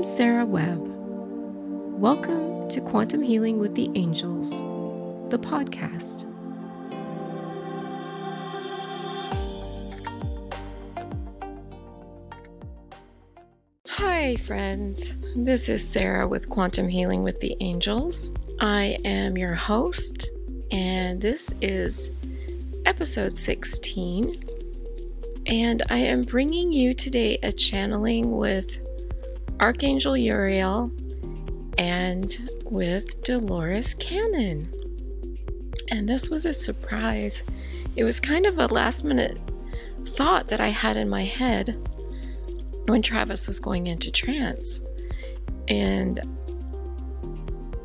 I'm Sarah Webb. Welcome to Quantum Healing with the Angels, the podcast. Hi, friends. This is Sarah with Quantum Healing with the Angels. I am your host, and this is episode 16. And I am bringing you today a channeling with Archangel Uriel and with Dolores Cannon. And this was a surprise. It was kind of a last minute thought that I had in my head when Travis was going into trance. And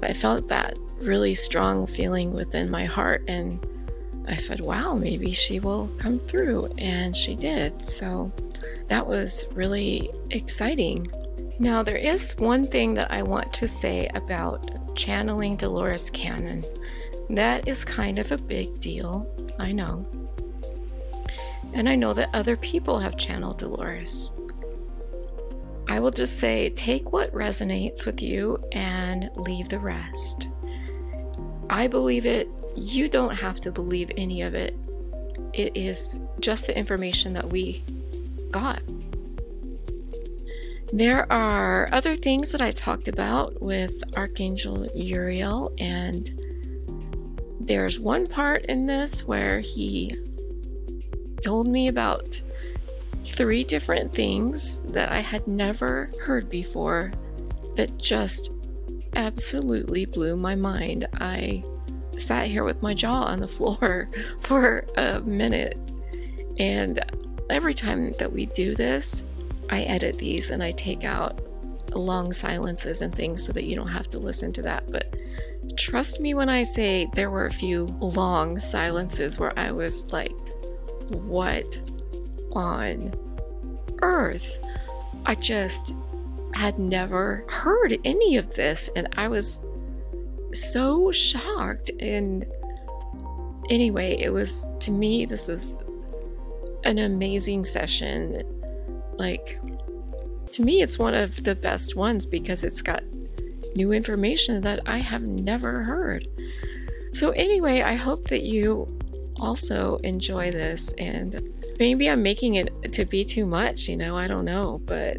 I felt that really strong feeling within my heart. And I said, wow, maybe she will come through. And she did. So that was really exciting. Now, there is one thing that I want to say about channeling Dolores Cannon. That is kind of a big deal, I know. And I know that other people have channeled Dolores. I will just say take what resonates with you and leave the rest. I believe it. You don't have to believe any of it. It is just the information that we got. There are other things that I talked about with Archangel Uriel, and there's one part in this where he told me about three different things that I had never heard before that just absolutely blew my mind. I sat here with my jaw on the floor for a minute, and every time that we do this, I edit these and I take out long silences and things so that you don't have to listen to that. But trust me when I say there were a few long silences where I was like, what on earth? I just had never heard any of this and I was so shocked. And anyway, it was to me, this was an amazing session like, to me, it's one of the best ones because it's got new information that I have never heard. So, anyway, I hope that you also enjoy this. And maybe I'm making it to be too much, you know, I don't know. But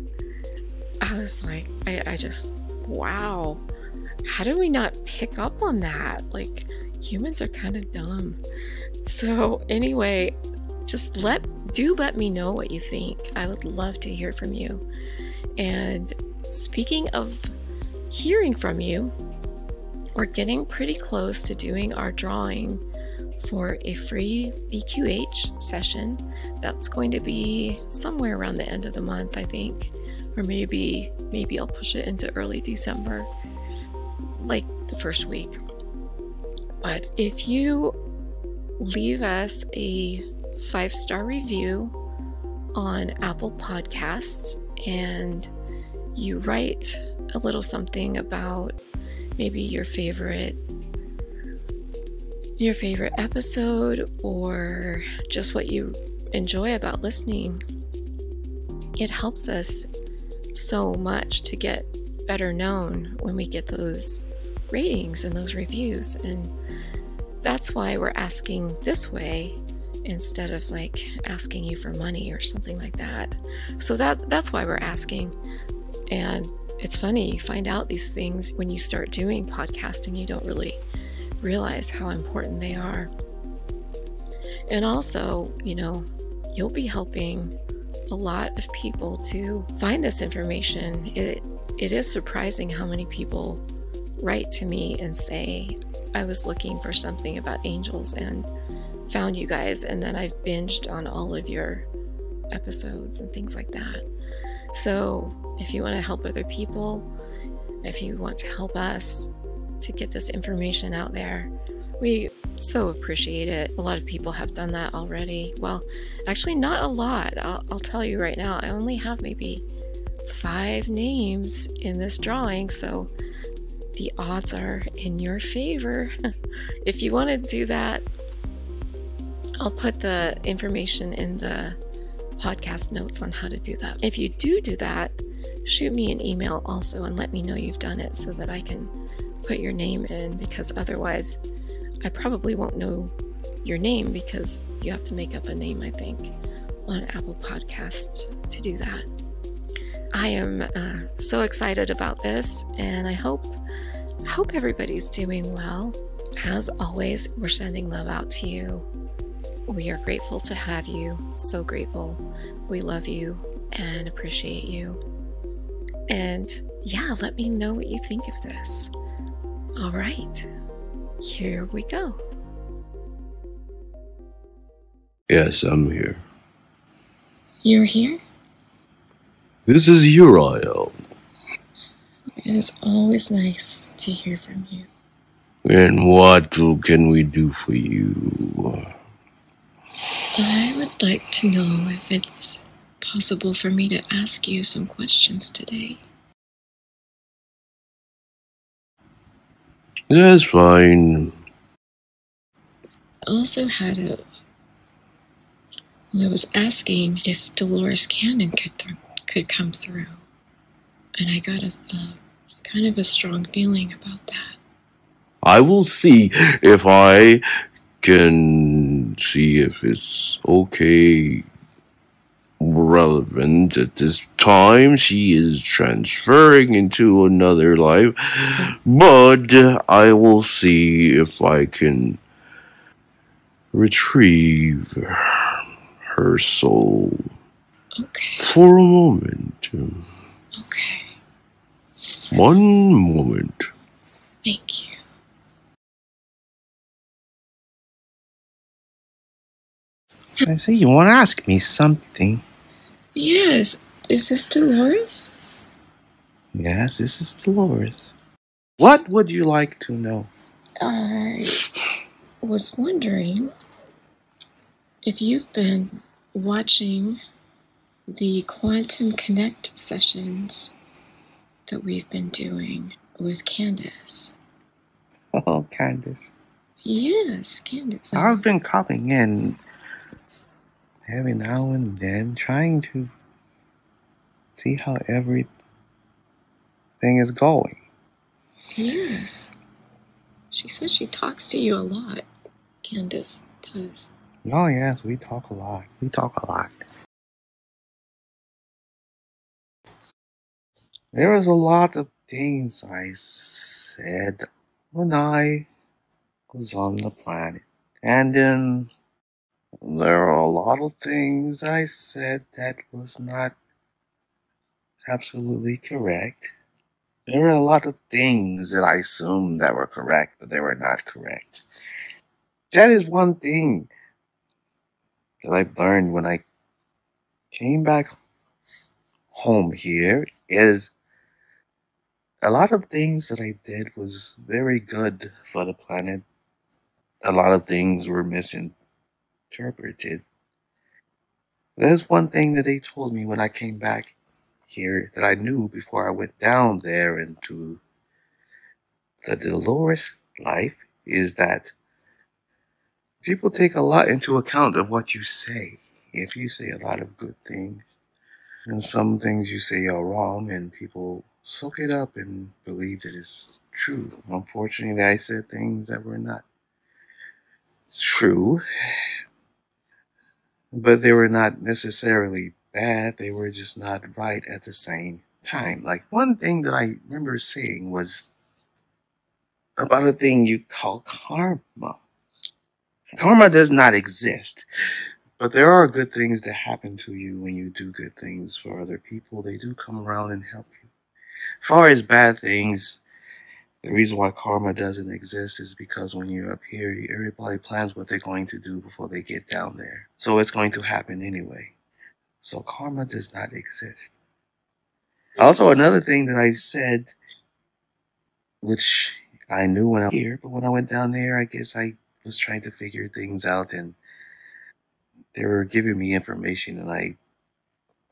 I was like, I, I just, wow. How did we not pick up on that? Like, humans are kind of dumb. So, anyway, just let do let me know what you think. I would love to hear from you. And speaking of hearing from you, we're getting pretty close to doing our drawing for a free BQH session. That's going to be somewhere around the end of the month, I think. Or maybe maybe I'll push it into early December. Like the first week. But if you leave us a five star review on Apple Podcasts and you write a little something about maybe your favorite your favorite episode or just what you enjoy about listening. It helps us so much to get better known when we get those ratings and those reviews and that's why we're asking this way instead of like asking you for money or something like that. So that that's why we're asking. And it's funny, you find out these things when you start doing podcasting, you don't really realize how important they are. And also, you know, you'll be helping a lot of people to find this information. It it is surprising how many people write to me and say, I was looking for something about angels and found you guys, and then I've binged on all of your episodes and things like that. So, if you want to help other people, if you want to help us to get this information out there, we so appreciate it. A lot of people have done that already. Well, actually, not a lot. I'll, I'll tell you right now, I only have maybe five names in this drawing, so the odds are in your favor. if you want to do that, I'll put the information in the podcast notes on how to do that. If you do do that, shoot me an email also and let me know you've done it so that I can put your name in because otherwise I probably won't know your name because you have to make up a name, I think, on Apple Podcast to do that. I am uh, so excited about this, and I hope I hope everybody's doing well. As always, we're sending love out to you. We are grateful to have you. So grateful. We love you and appreciate you. And yeah, let me know what you think of this. All right, here we go. Yes, I'm here. You're here? This is Uriel. It is always nice to hear from you. And what can we do for you? I would like to know if it's possible for me to ask you some questions today. That's fine. I also had a. I was asking if Dolores Cannon could th- could come through, and I got a, a kind of a strong feeling about that. I will see if I can see if it's okay relevant at this time. She is transferring into another life, but I will see if I can retrieve her soul Okay. for a moment. Okay. One moment. Thank you. I see you want to ask me something. Yes. Is this Dolores? Yes, this is Dolores. What would you like to know? I was wondering if you've been watching the Quantum Connect sessions that we've been doing with Candace. Oh, Candace. Yes, Candace. I've been calling in every now and then, trying to see how everything is going. Yes. She says she talks to you a lot. Candace does. Oh, yes, we talk a lot. We talk a lot. There was a lot of things I said when I was on the planet. And then there are a lot of things I said that was not absolutely correct. There were a lot of things that I assumed that were correct, but they were not correct. That is one thing that I learned when I came back home here is a lot of things that I did was very good for the planet. A lot of things were misinterpreted. There's one thing that they told me when I came back here that I knew before I went down there into the Dolores life is that people take a lot into account of what you say. If you say a lot of good things, and some things you say are wrong, and people soak it up and believe that it's true. Unfortunately, I said things that were not true, but they were not necessarily bad. They were just not right at the same time. Like one thing that I remember seeing was about a thing you call karma. Karma does not exist, but there are good things that happen to you when you do good things for other people. They do come around and help you. As far as bad things, the reason why karma doesn't exist is because when you're up here, everybody plans what they're going to do before they get down there. So it's going to happen anyway. So karma does not exist. Also, another thing that I've said, which I knew when I was here, but when I went down there, I guess I was trying to figure things out and they were giving me information and I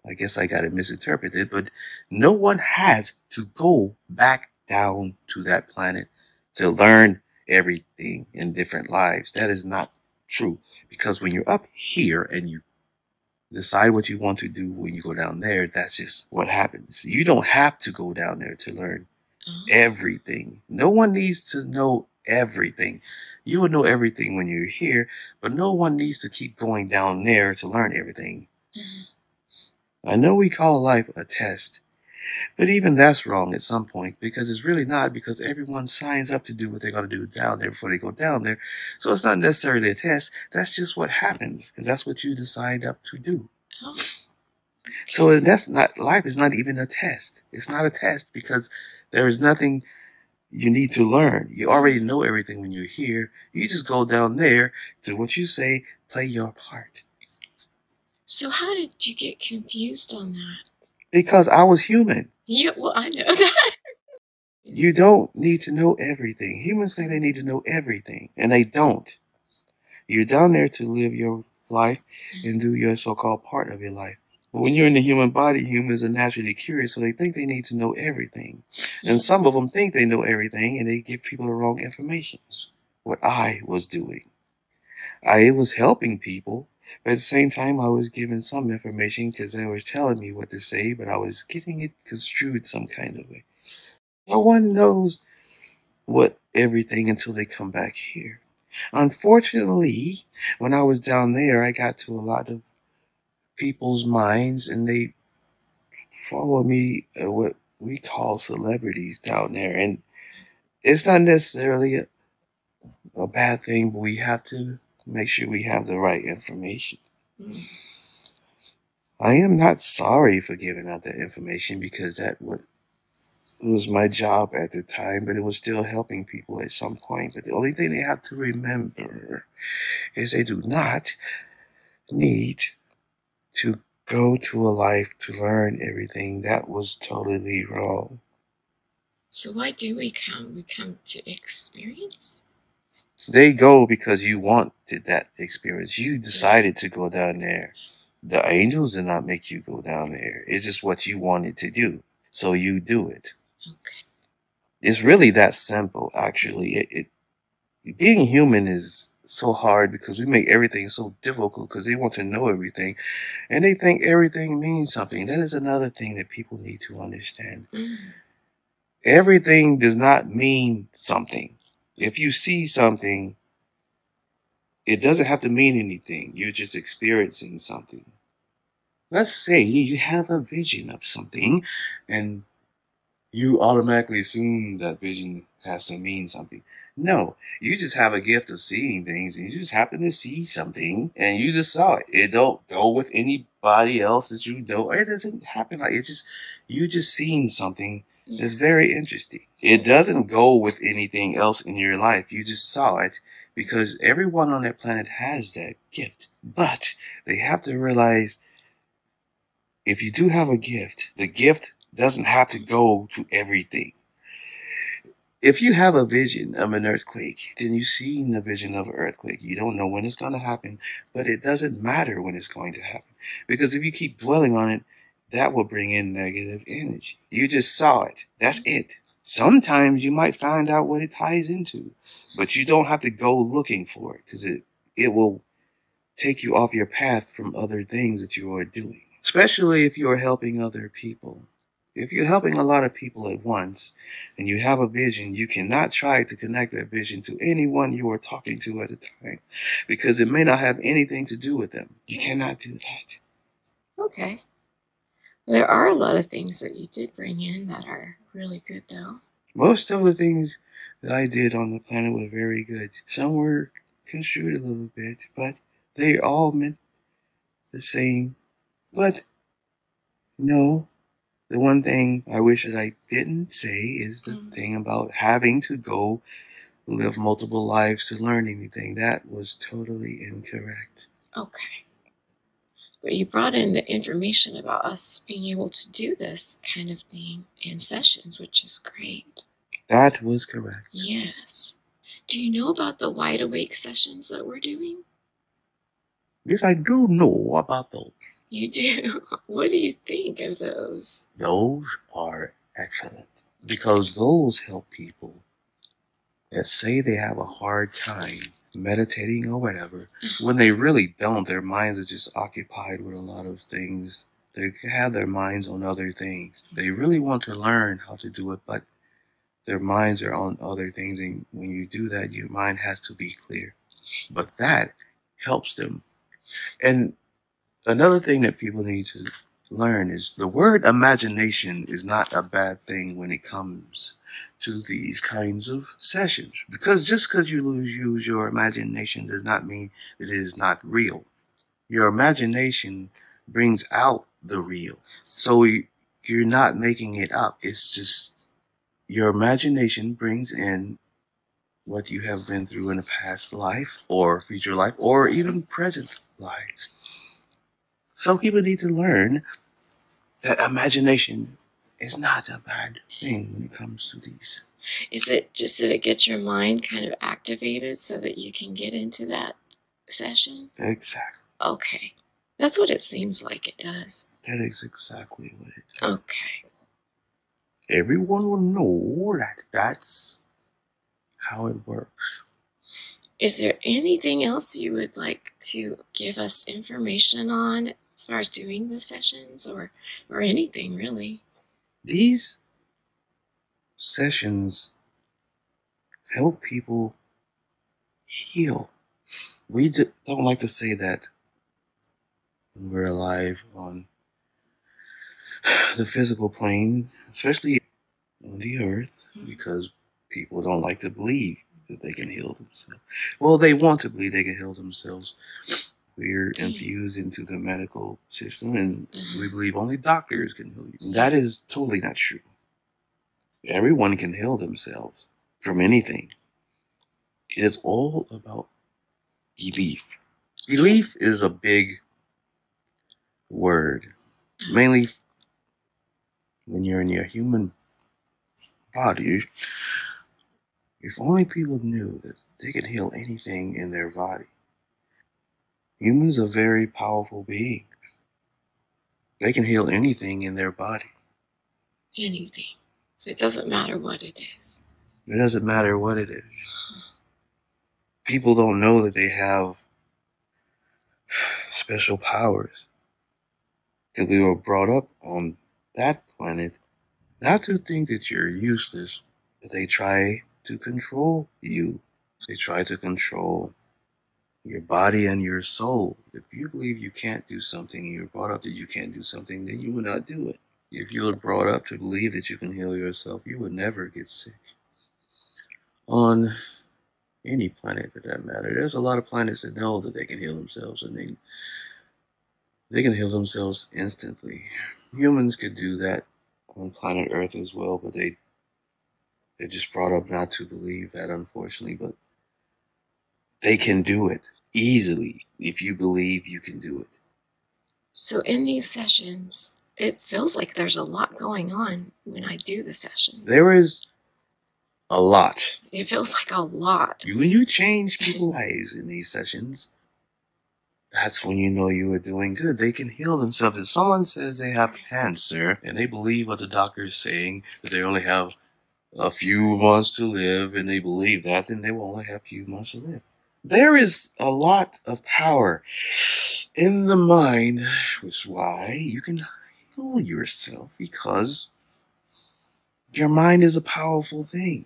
I guess I got it misinterpreted, but no one has to go back down to that planet to learn everything in different lives. That is not true because when you're up here and you decide what you want to do when you go down there. That's just what happens. You don't have to go down there to learn Oh, everything. No one needs to know everything. You will know everything when you're here, but no one needs to keep going down there to learn everything. mhm. I know we call life a test, but even that's wrong at some point because it's really not because everyone signs up to do what they're going to do down there before they go down there. So it's not necessarily a test. That's just what happens because that's what you decide up to do. Oh, So that's not life is not even a test. It's not a test because there is nothing you need to learn. You already know everything when you're here. You just go down there, do what you say, play your part. So how did you get confused on that? Because I was human. Yeah, well, I know that. You don't need to know everything. Humans think they need to know everything, and they don't. You're down there to live your life and do your so-called part of your life. But when you're in the human body, humans are naturally curious, so they think they need to know everything. And mm-hmm. some of them think they know everything, and they give people the wrong information. What I was doing, I was helping people, at the same time, I was given some information because they were telling me what to say, but I was getting it construed some kind of way. No one knows what everything until they come back here. Unfortunately, when I was down there, I got to a lot of people's minds and they follow me uh, what we call celebrities down there. And it's not necessarily a, a bad thing, but we have to make sure we have the right information. Mm. I am not sorry for giving out that information because that wa- was my job at the time, but it was still helping people at some point. But the only thing they have to remember is they do not need to go to a life to learn everything. That was totally wrong. So why do we come? We come to experience. They go because you wanted that experience. You decided to go down there. The angels did not make you go down there. It's just what you wanted to do. So you do it. Okay. It's really that simple, actually. It, it being human is so hard because we make everything so difficult because they want to know everything and they think everything means something. That is another thing that people need to understand. Mm. Everything does not mean something. If you see something, it doesn't have to mean anything. You're just experiencing something. Let's say you have a vision of something and you automatically assume that vision has to mean something. No, you just have a gift of seeing things and you just happen to see something and you just saw it. It don't go with anybody else that you know. It doesn't happen like it's just you just seeing something. It's very interesting. It doesn't go with anything else in your life. You just saw it because everyone on that planet has that gift. But they have to realize if you do have a gift, the gift doesn't have to go to everything. If you have a vision of an earthquake, then you've seen the vision of an earthquake. You don't know when it's going to happen, but it doesn't matter when it's going to happen. Because if you keep dwelling on it, that will bring in negative energy. You just saw it. That's it. Sometimes you might find out what it ties into, but you don't have to go looking for it because it, it will take you off your path from other things that you are doing, especially if you are helping other people. If you're helping a lot of people at once and you have a vision, you cannot try to connect that vision to anyone you are talking to at the time because it may not have anything to do with them. You cannot do that. Okay. There are a lot of things that you did bring in that are really good, though. Most of the things that I did on the planet were very good. Some were construed a little bit, but they all meant the same. But no, the one thing I wish that I didn't say is the Mm. thing about having to go live multiple lives to learn anything. That was totally incorrect. Okay. But you brought in the information about us being able to do this kind of thing in sessions, which is great. That was correct. Yes. Do you know about the wide awake sessions that we're doing? Yes, I do know about those. You do. What do you think of those? Those are excellent because those help people that say they have a hard time meditating or whatever, mm-hmm. when they really don't, their minds are just occupied with a lot of things. They have their minds on other things. Mm-hmm. They really want to learn how to do it, but their minds are on other things. And when you do that, your mind has to be clear. But that helps them. And another thing that people need to learn is the word imagination is not a bad thing when it comes to these kinds of sessions. Because just because you lose, use your imagination does not mean that it is not real. Your imagination brings out the real. So you're not making it up. It's just your imagination brings in what you have been through in a past life or future life or even present lives. Some people need to learn that imagination is not a bad thing when it comes to these. Is it just that it gets your mind kind of activated so that you can get into that session? Exactly. Okay. That's what it seems like it does. That is exactly what it does. Okay. Everyone will know that that's how it works. Is there anything else you would like to give us information on as far as doing the sessions or or anything really? These sessions help people heal. We don't like to say that when we're alive on the physical plane, especially on the earth, hmm. because people don't like to believe that they can heal themselves. Well, they want to believe they can heal themselves. We're infused into the medical system and mm-hmm. we believe only doctors can heal you. That is totally not true. Everyone can heal themselves from anything. It is all about belief. Belief is a big word, mm-hmm. mainly when you're in your human body. If only people knew that they can heal anything in their body. Humans are very powerful beings. They can heal anything in their body. Anything. So it doesn't matter what it is. It doesn't matter what it is. People don't know that they have special powers. That we were brought up on that planet not to think that you're useless, but they try to control you. They try to control your body and your soul. If you believe you can't do something and you're brought up that you can't do something, then you will not do it. If you were brought up to believe that you can heal yourself, you would never get sick. On any planet for that matter. There's a lot of planets that know that they can heal themselves and they they can heal themselves instantly. Humans could do that on planet Earth as well, but they they're just brought up not to believe that unfortunately, but they can do it easily if you believe you can do it. So in these sessions, it feels like there's a lot going on when I do the sessions. There is a lot. It feels like a lot. When you change people's lives in these sessions, that's when you know you are doing good. They can heal themselves. If someone says they have cancer and they believe what the doctor is saying, that they only have a few months to live, and they believe that, then they will only have a few months to live. There is a lot of power in the mind, which is why you can heal yourself because your mind is a powerful thing.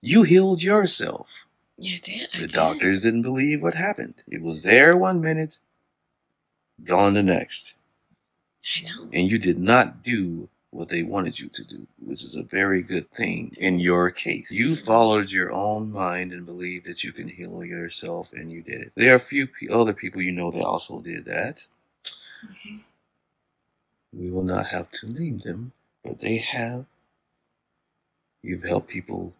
You healed yourself. You did. I The did. doctors didn't believe what happened. It was there one minute, gone the next. I know. And you did not do what they wanted you to do, which is a very good thing in your case. You followed your own mind and believed that you can heal yourself, and you did it. There are a few other people you know that also did that. Mhm. We will not have to name them, but they have. You've helped people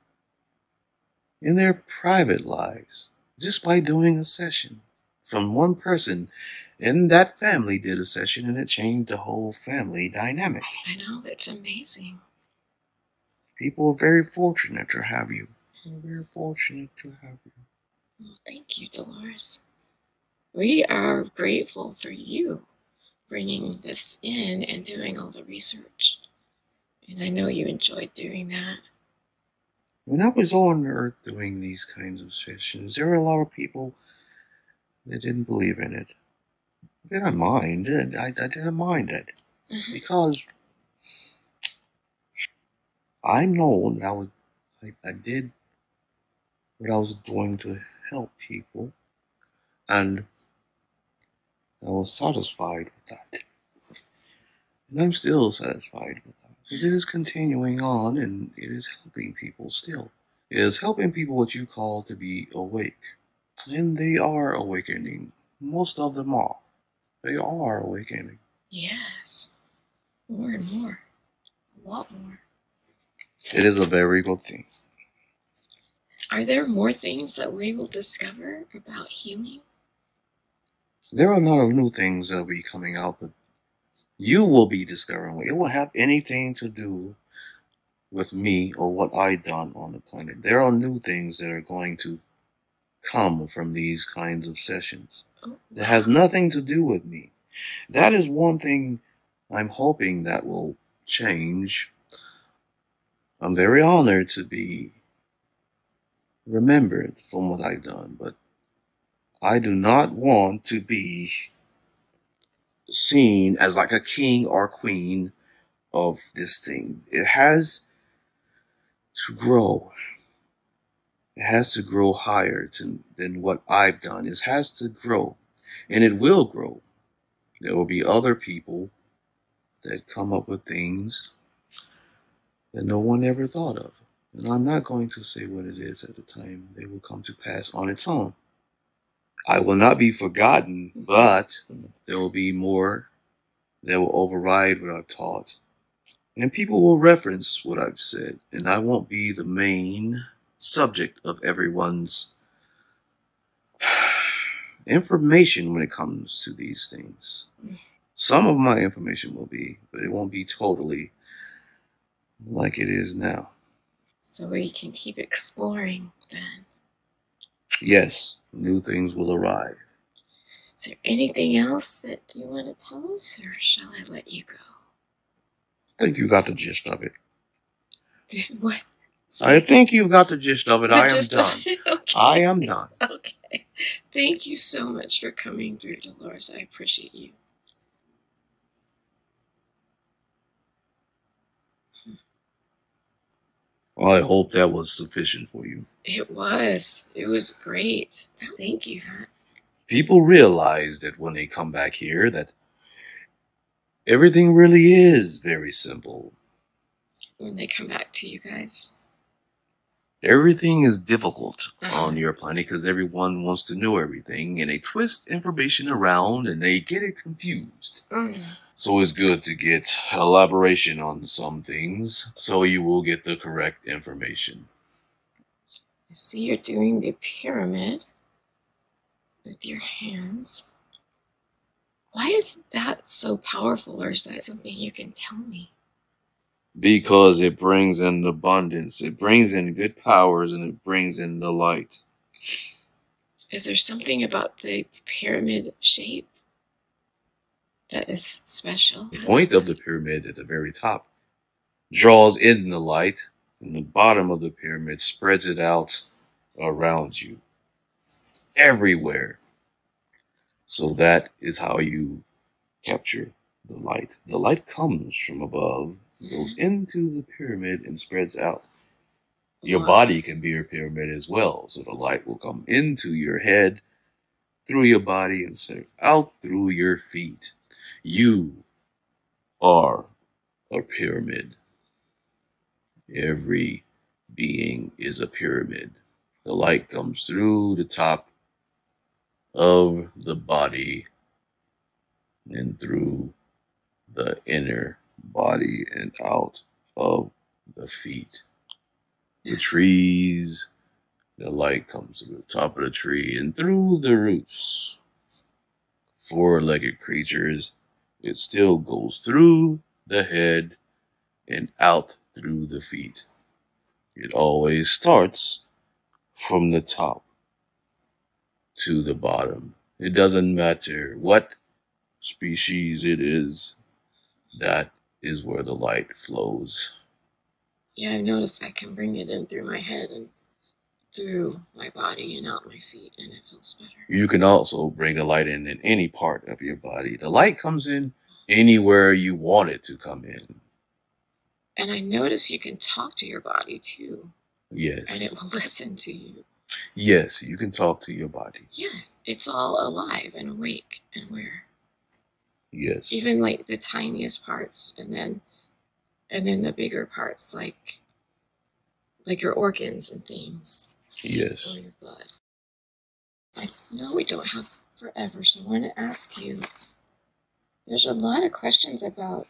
in their private lives just by doing a session. From one person in that family did a session and it changed the whole family dynamic. Oh, I know. It's amazing. People are very fortunate to have you. We're very fortunate to have you. Well, thank you, Dolores. We are grateful for you bringing this in and doing all the research. And I know you enjoyed doing that. When I was on Earth doing these kinds of sessions, there were a lot of people that didn't believe in it. I didn't mind it. I, I didn't mind it Mhm. because I know that I was I, I did what I was doing to help people, and I was satisfied with that. And I'm still satisfied with that because it is continuing on and it is helping people still. It is helping people what you call to be awake, and they are awakening. Most of them are. They are awakening. Yes. More and more. A lot more. It is a very good thing. Are there more things that we will discover about healing? There are a lot of new things that will be coming out, but you will be discovering it will have anything to do with me or what I done on the planet. There are new things that are going to come from these kinds of sessions. Oh, That has nothing to do with me. That is one thing I'm hoping that will change. I'm very honored to be remembered from what I've done, but I do not want to be seen as like a king or queen of this thing. It has to grow. It has to grow higher to, than what I've done. It has to grow, and it will grow. There will be other people that come up with things that no one ever thought of. And I'm not going to say what it is at the time they will come to pass on its own. I will not be forgotten, but there will be more that will override what I've taught. And people will reference what I've said, and I won't be the main subject of everyone's information when it comes to these things. Some of my information will be, but it won't be totally like it is now. So we can keep exploring then. Yes, new things will arrive. Is there anything else that you want to tell us, or shall I let you go? I think you got the gist of it. What? I think you've got the gist of it. I am done. okay. I am done. Okay. Thank you so much for coming through, Dolores. I appreciate you. I hope that was sufficient for you. It was. It was great. Thank you. People realize that when they come back here that everything really is very simple. When they come back to you guys. Everything is difficult Mhm. on your planet because everyone wants to know everything and they twist information around and they get it confused. Mm. So it's good to get elaboration on some things so you will get the correct information. I see you're doing the pyramid with your hands. Why is that so powerful, or is that something you can tell me? Because it brings in abundance, it brings in good powers, and it brings in the light. Is there something about the pyramid shape that is special? The point of the pyramid at the very top draws in the light, and the bottom of the pyramid spreads it out around you, everywhere. So that is how you capture the light. The light comes from above, goes into the pyramid, and spreads out. Your body can be a pyramid as well. So the light will come into your head, through your body, and of out through your feet. You are a pyramid. Every being is a pyramid. The light comes through the top of the body and through the inner body and out of the feet. The trees, the light comes to the top of the tree and through the roots. Four legged creatures, it still goes through the head and out through the feet. It always starts from the top to the bottom. It doesn't matter what species it is, that is where the light flows. Yeah, I've noticed I can bring it in through my head and through my body and out my feet, and it feels better. You can also bring the light in in any part of your body. The light comes in anywhere you want it to come in. And I notice you can talk to your body too, Yes. and it will listen to you. Yes, you can talk to your body. Yeah, it's all alive and awake and aware. Yes. Even like the tiniest parts, and then and then the bigger parts, like like your organs and things. Yes. or your blood. I know we don't have forever, so I want to ask you. There's a lot of questions about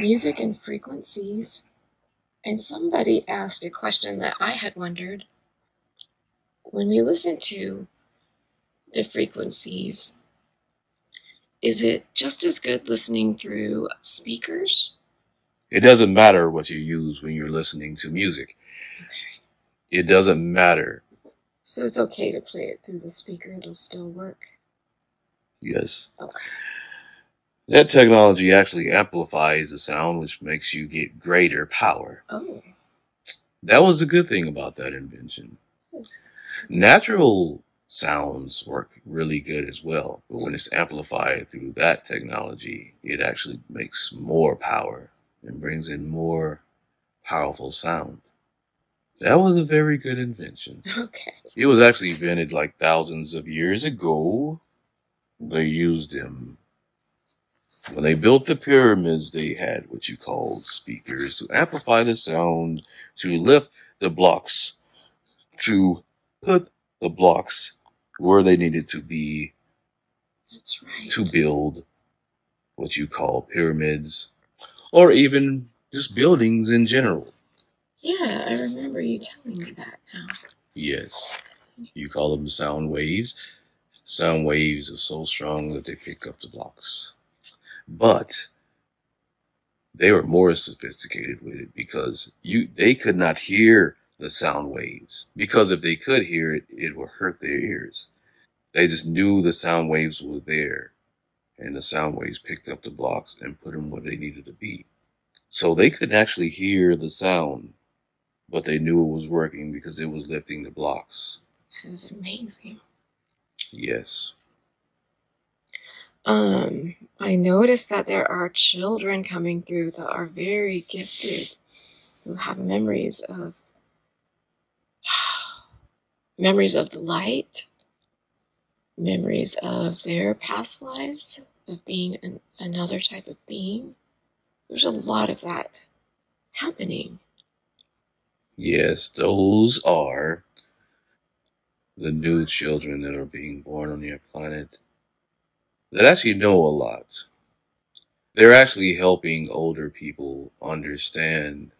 music and frequencies, and somebody asked a question that I had wondered. When we listen to the frequencies, is it just as good listening through speakers? It doesn't matter what you use when you're listening to music. It doesn't matter. So it's okay to play it through the speaker, it'll still work. Yes. Okay. That technology actually amplifies the sound, which makes you get greater power. Oh, That was a good thing about that invention. yes. Natural sounds work really good as well, but when it's amplified through that technology, it actually makes more power and brings in more powerful sound. That was a very good invention. Okay. It was actually invented like thousands of years ago. They used them. When they built the pyramids, they had what you called speakers to amplify the sound, to lift the blocks, to put the blocks where they needed to be That's right. to build what you call pyramids, or even just buildings in general. Yeah, I remember you telling me that now. Yes. You call them sound waves. Sound waves are so strong that they pick up the blocks. But they were more sophisticated with it because you they could not hear the sound waves. Because if they could hear it, it would hurt their ears. They just knew the sound waves were there. And the sound waves picked up the blocks and put them where they needed to be. So they couldn't actually hear the sound, but they knew it was working because it was lifting the blocks. That is amazing. Yes. Um, I noticed that there are children coming through that are very gifted, who have memories of memories of the light, memories of their past lives, of being an, another type of being. There's a lot of that happening. Yes, those are the new children that are being born on your planet that actually know a lot. They're actually helping older people understand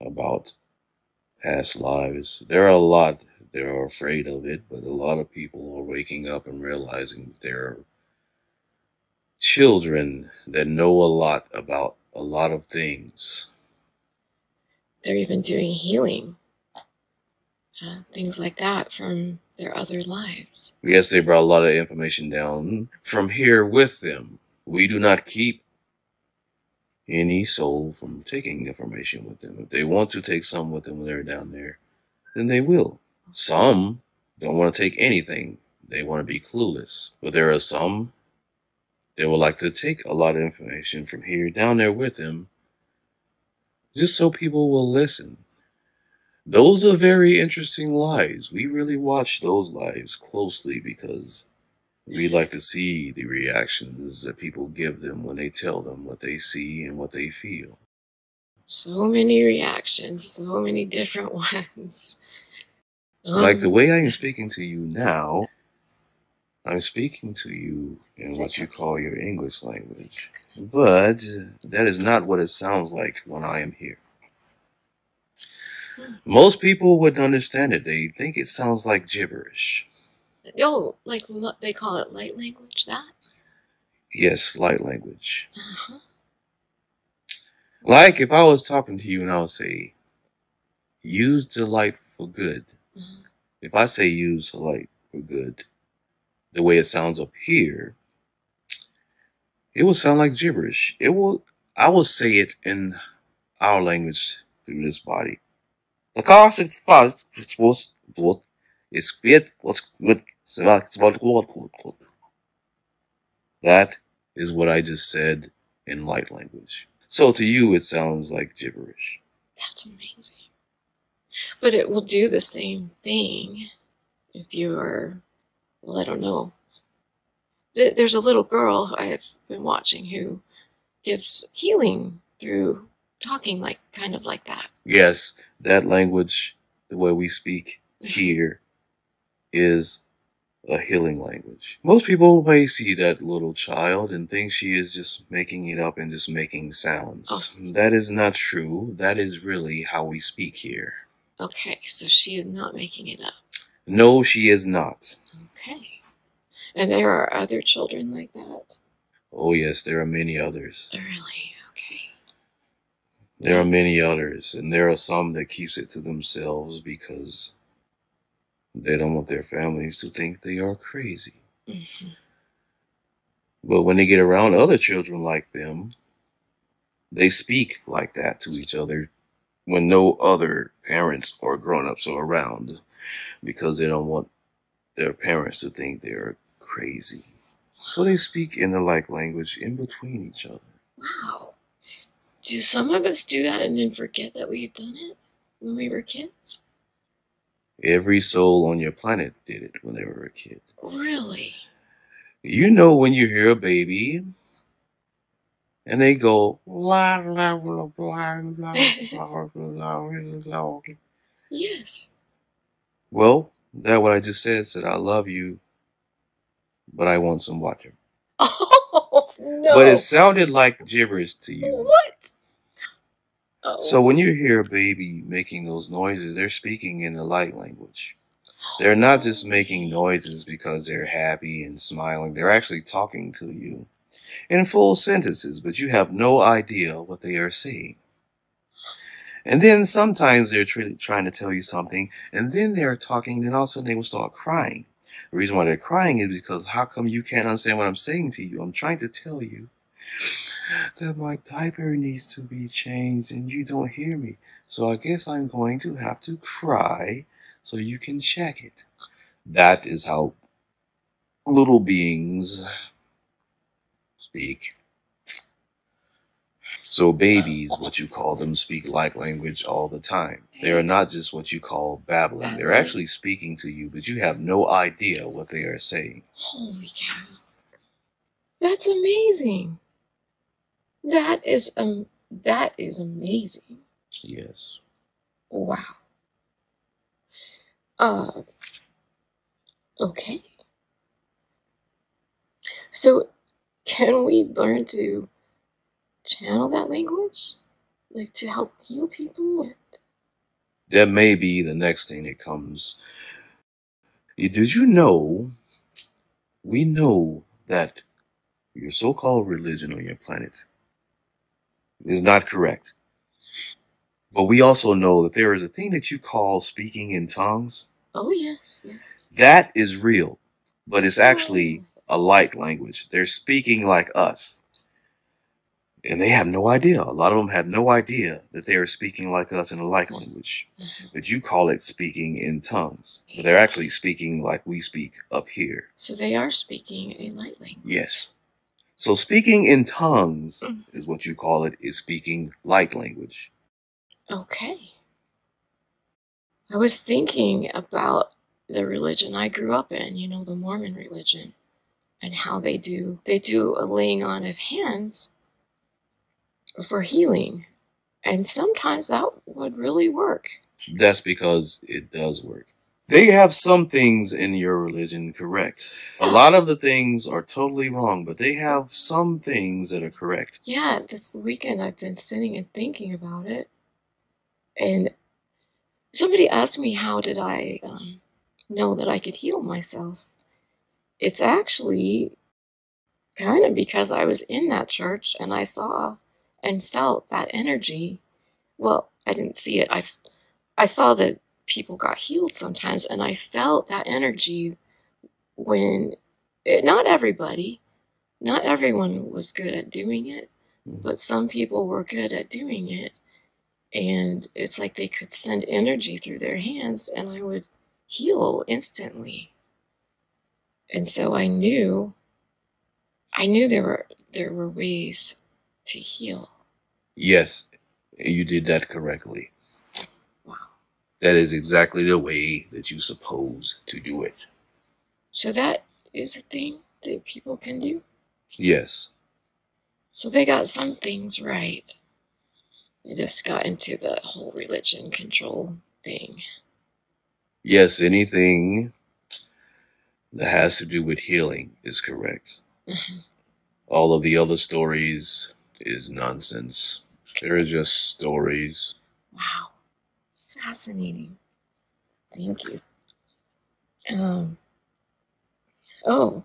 about past lives. There are a lot that are afraid of it, but a lot of people are waking up and realizing that there are children that know a lot about a lot of things. They're even doing healing, uh, things like that from their other lives. Yes, they brought a lot of information down from here with them. We do not keep any soul from taking information with them. If they want to take some with them when they're down there, then they will. Some don't want to take anything. They want to be clueless. But there are some that would like to take a lot of information from here down there with them just so people will listen. Those are very interesting lives. We really watch those lives closely because we like to see the reactions that people give them when they tell them what they see and what they feel. So many reactions, so many different ones. Like the Um, way I am speaking to you now, I'm speaking to you in what you call your English language. But that is not what it sounds like when I am here. Most people wouldn't understand it. They think it sounds like gibberish. Oh, like they call it light language. That. Yes, light language. Uh-huh. Like if I was talking to you and I would say, use the light for good. Mhm. If I say use the light for good, the way it sounds up here, it will sound like gibberish. It will, I will say it in our language through this body. Because it's fast, it's what is fit what's with that is what I just said in light language. So to you, it sounds like gibberish. That's amazing. But it will do the same thing if you're, well, I don't know. There's a little girl I've been watching who gives healing through talking like kind of like that. Yes, that language, the way we speak here, is a healing language. Most people may see that little child and think she is just making it up and just making sounds. Oh. That is not true. That is really how we speak here. Okay, so she is not making it up. No, she is not. Okay. And there are other children like that. Oh, yes, there are many others. Really? Okay. There are many others, and there are some that keeps it to themselves because they don't want their families to think they are crazy. hmm But when they get around other children like them, they speak like that to each other when no other parents or grown-ups are around because they don't want their parents to think they're crazy. So they speak in the light language in between each other. Wow. Do some of us do that and then forget that we've done it when we were kids? Every soul on your planet did it when they were a kid. Really? You know when you hear a baby and they go la la la blah blah blah blah blah. Yes. Well, that what I just said said I love you, but I want some water. Oh, no. But it sounded like gibberish to you. What? So when you hear a baby making those noises, they're speaking in the light language. They're not just making noises because they're happy and smiling. They're actually talking to you in full sentences, but you have no idea what they are saying. And then sometimes they're tr- trying to tell you something, and then they're talking, and all of a sudden they will start crying. The reason why they're crying is because how come you can't understand what I'm saying to you? I'm trying to tell you that my diaper needs to be changed and you don't hear me. So I guess I'm going to have to cry so you can check it. That is how little beings speak. So babies, what you call them, speak light language all the time. They are not just what you call babbling. They're actually speaking to you, but you have no idea what they are saying. Holy cow. That's amazing. That is um that is amazing. Yes. Wow. Uh okay. So can we learn to channel that language? Like to help heal people? That may be the next thing that comes. Y- Did you know? We know that your so called religion on your planet is not correct. But we also know that there is a thing that you call speaking in tongues. Oh yes, yes. That is real, but it's actually a light language. They're speaking like us. And they have no idea. A lot of them have no idea that they are speaking like us in a light language. Mhm. But you call it speaking in tongues. But they're actually speaking like we speak up here. So they are speaking a light language. Yes. So speaking in tongues Mm. is what you call it, is speaking light language. Okay. I was thinking about the religion I grew up in, you know, the Mormon religion, and how they do they do a laying on of hands for healing. And sometimes that would really work. That's because it does work. They have some things in your religion correct. A lot of the things are totally wrong, but they have some things that are correct. Yeah, this weekend I've been sitting and thinking about it. And somebody asked me how did I um, know that I could heal myself. It's actually kind of because I was in that church and I saw and felt that energy. Well, I didn't see it. I, I saw that people got healed sometimes, and I felt that energy when it, not everybody, not everyone was good at doing it, Mhm. but some people were good at doing it. and it's like they could send energy through their hands and I would heal instantly. And so I knew I knew there were there were ways to heal. Yes, you did that correctly. That is exactly the way that you suppose to do it. So that is a thing that people can do. Yes. So they got some things right. They just got into the whole religion control thing. Yes, anything that has to do with healing is correct. Mhm. All of the other stories is nonsense. They're just stories. Wow. Fascinating. Thank you. Um oh.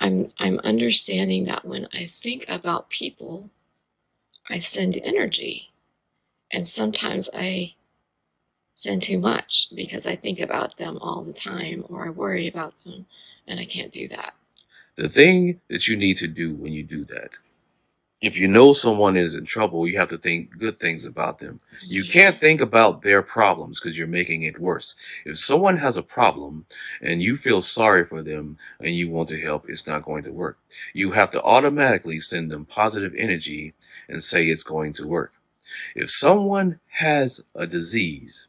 I'm I'm understanding that when I think about people, I send energy. And sometimes I send too much because I think about them all the time or I worry about them and I can't do that. The thing that you need to do when you do that, if you know someone is in trouble, you have to think good things about them. You can't think about their problems because you're making it worse. If someone has a problem and you feel sorry for them and you want to help, it's not going to work. You have to automatically send them positive energy and say it's going to work. If someone has a disease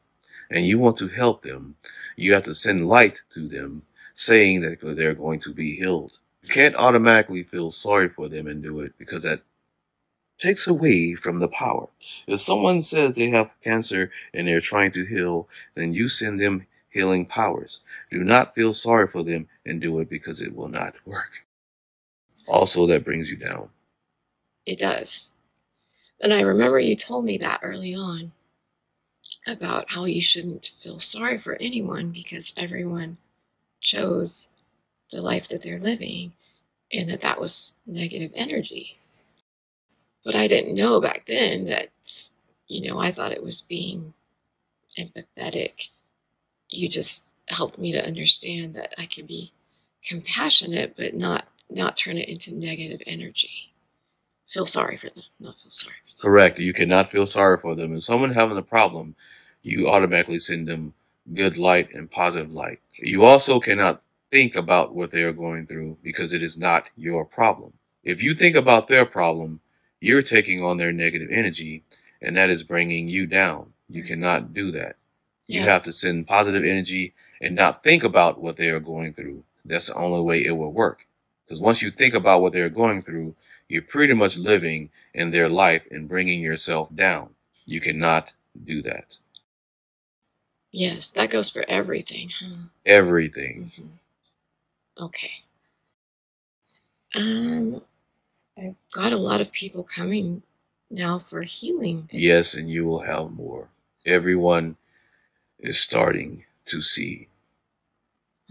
and you want to help them, you have to send light to them saying that they're going to be healed. You can't automatically feel sorry for them and do it because that takes away from the power. If someone says they have cancer and they're trying to heal, then you send them healing powers. Do not feel sorry for them and do it because it will not work. Also, that brings you down. It does. And I remember you told me that early on about how you shouldn't feel sorry for anyone because everyone chose the life that they're living and that that was negative energy. But I didn't know back then that, you know, I thought it was being empathetic. You just helped me to understand that I can be compassionate but not not turn it into negative energy feel sorry for them, not feel sorry. Correct. You cannot feel sorry for them. If someone having a problem, you automatically send them good light and positive light. You also cannot think about what they are going through because it is not your problem. If you think about their problem, you're taking on their negative energy and that is bringing you down. You cannot do that. You Yeah. have to send positive energy and not think about what they are going through. That's the only way it will work. Because once you think about what they're going through, you're pretty much living in their life and bringing yourself down. You cannot do that. Yes, that goes for everything, huh? Everything. hmm Okay. Um, I've got a lot of people coming now for healing. Yes, and you will have more. Everyone is starting to see.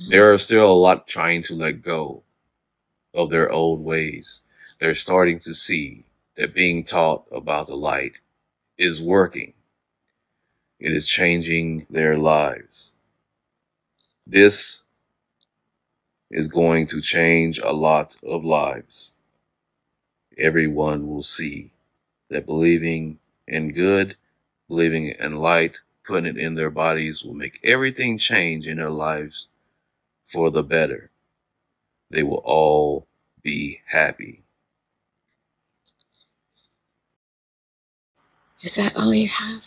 Mm-hmm. There are still a lot trying to let go of their old ways. They're starting to see that being taught about the light is working. It is changing their lives. This is going to change a lot of lives. Everyone will see that believing in good, believing in light, putting it in their bodies will make everything change in their lives for the better. They will all be happy. Is that all you have?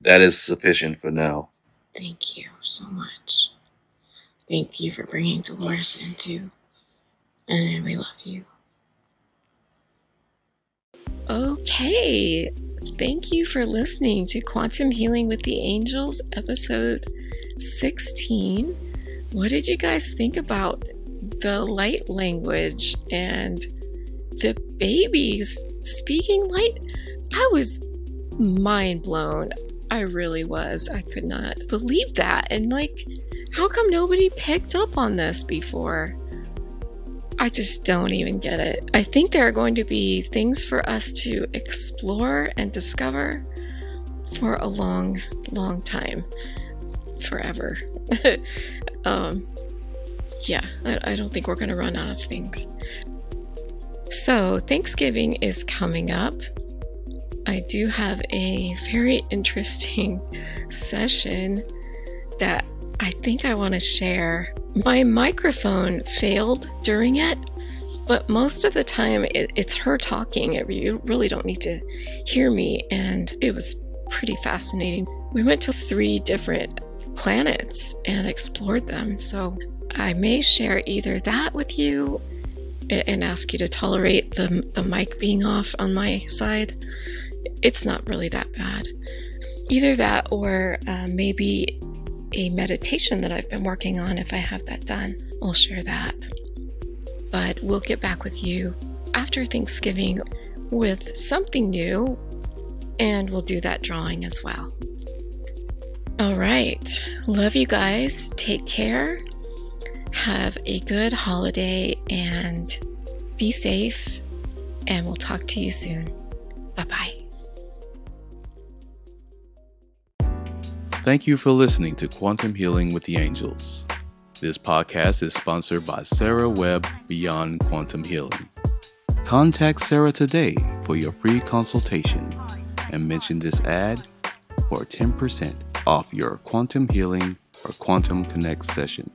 That is sufficient for now. Thank you so much. Thank you for bringing Dolores into. And we love you. Okay. Thank you for listening to Quantum Healing with the Angels, episode 16. What did you guys think about the light language and the babies speaking light? I was mind blown. I really was. I could not believe that. And like, how come nobody picked up on this before? I just don't even get it. I think there are going to be things for us to explore and discover for a long, long time. Forever. um, yeah, I, I don't think we're going to run out of things. So, Thanksgiving is coming up. I do have a very interesting session that I think I want to share. My microphone failed during it, but most of the time it, it's her talking. You really don't need to hear me, and it was pretty fascinating. We went to three different planets and explored them, so I may share either that with you and ask you to tolerate the, the mic being off on my side. It's not really that bad. Either that or uh, maybe a meditation that I've been working on. If I have that done, I'll share that. But we'll get back with you after Thanksgiving with something new, and we'll do that drawing as well. All right. Love you guys. Take care. Have a good holiday and be safe. And we'll talk to you soon. Bye bye. Thank you for listening to Quantum Healing with the Angels. This podcast is sponsored by Sarah Webb Beyond Quantum Healing. Contact Sarah today for your free consultation and mention this ad for 10% off your quantum healing or quantum connect session.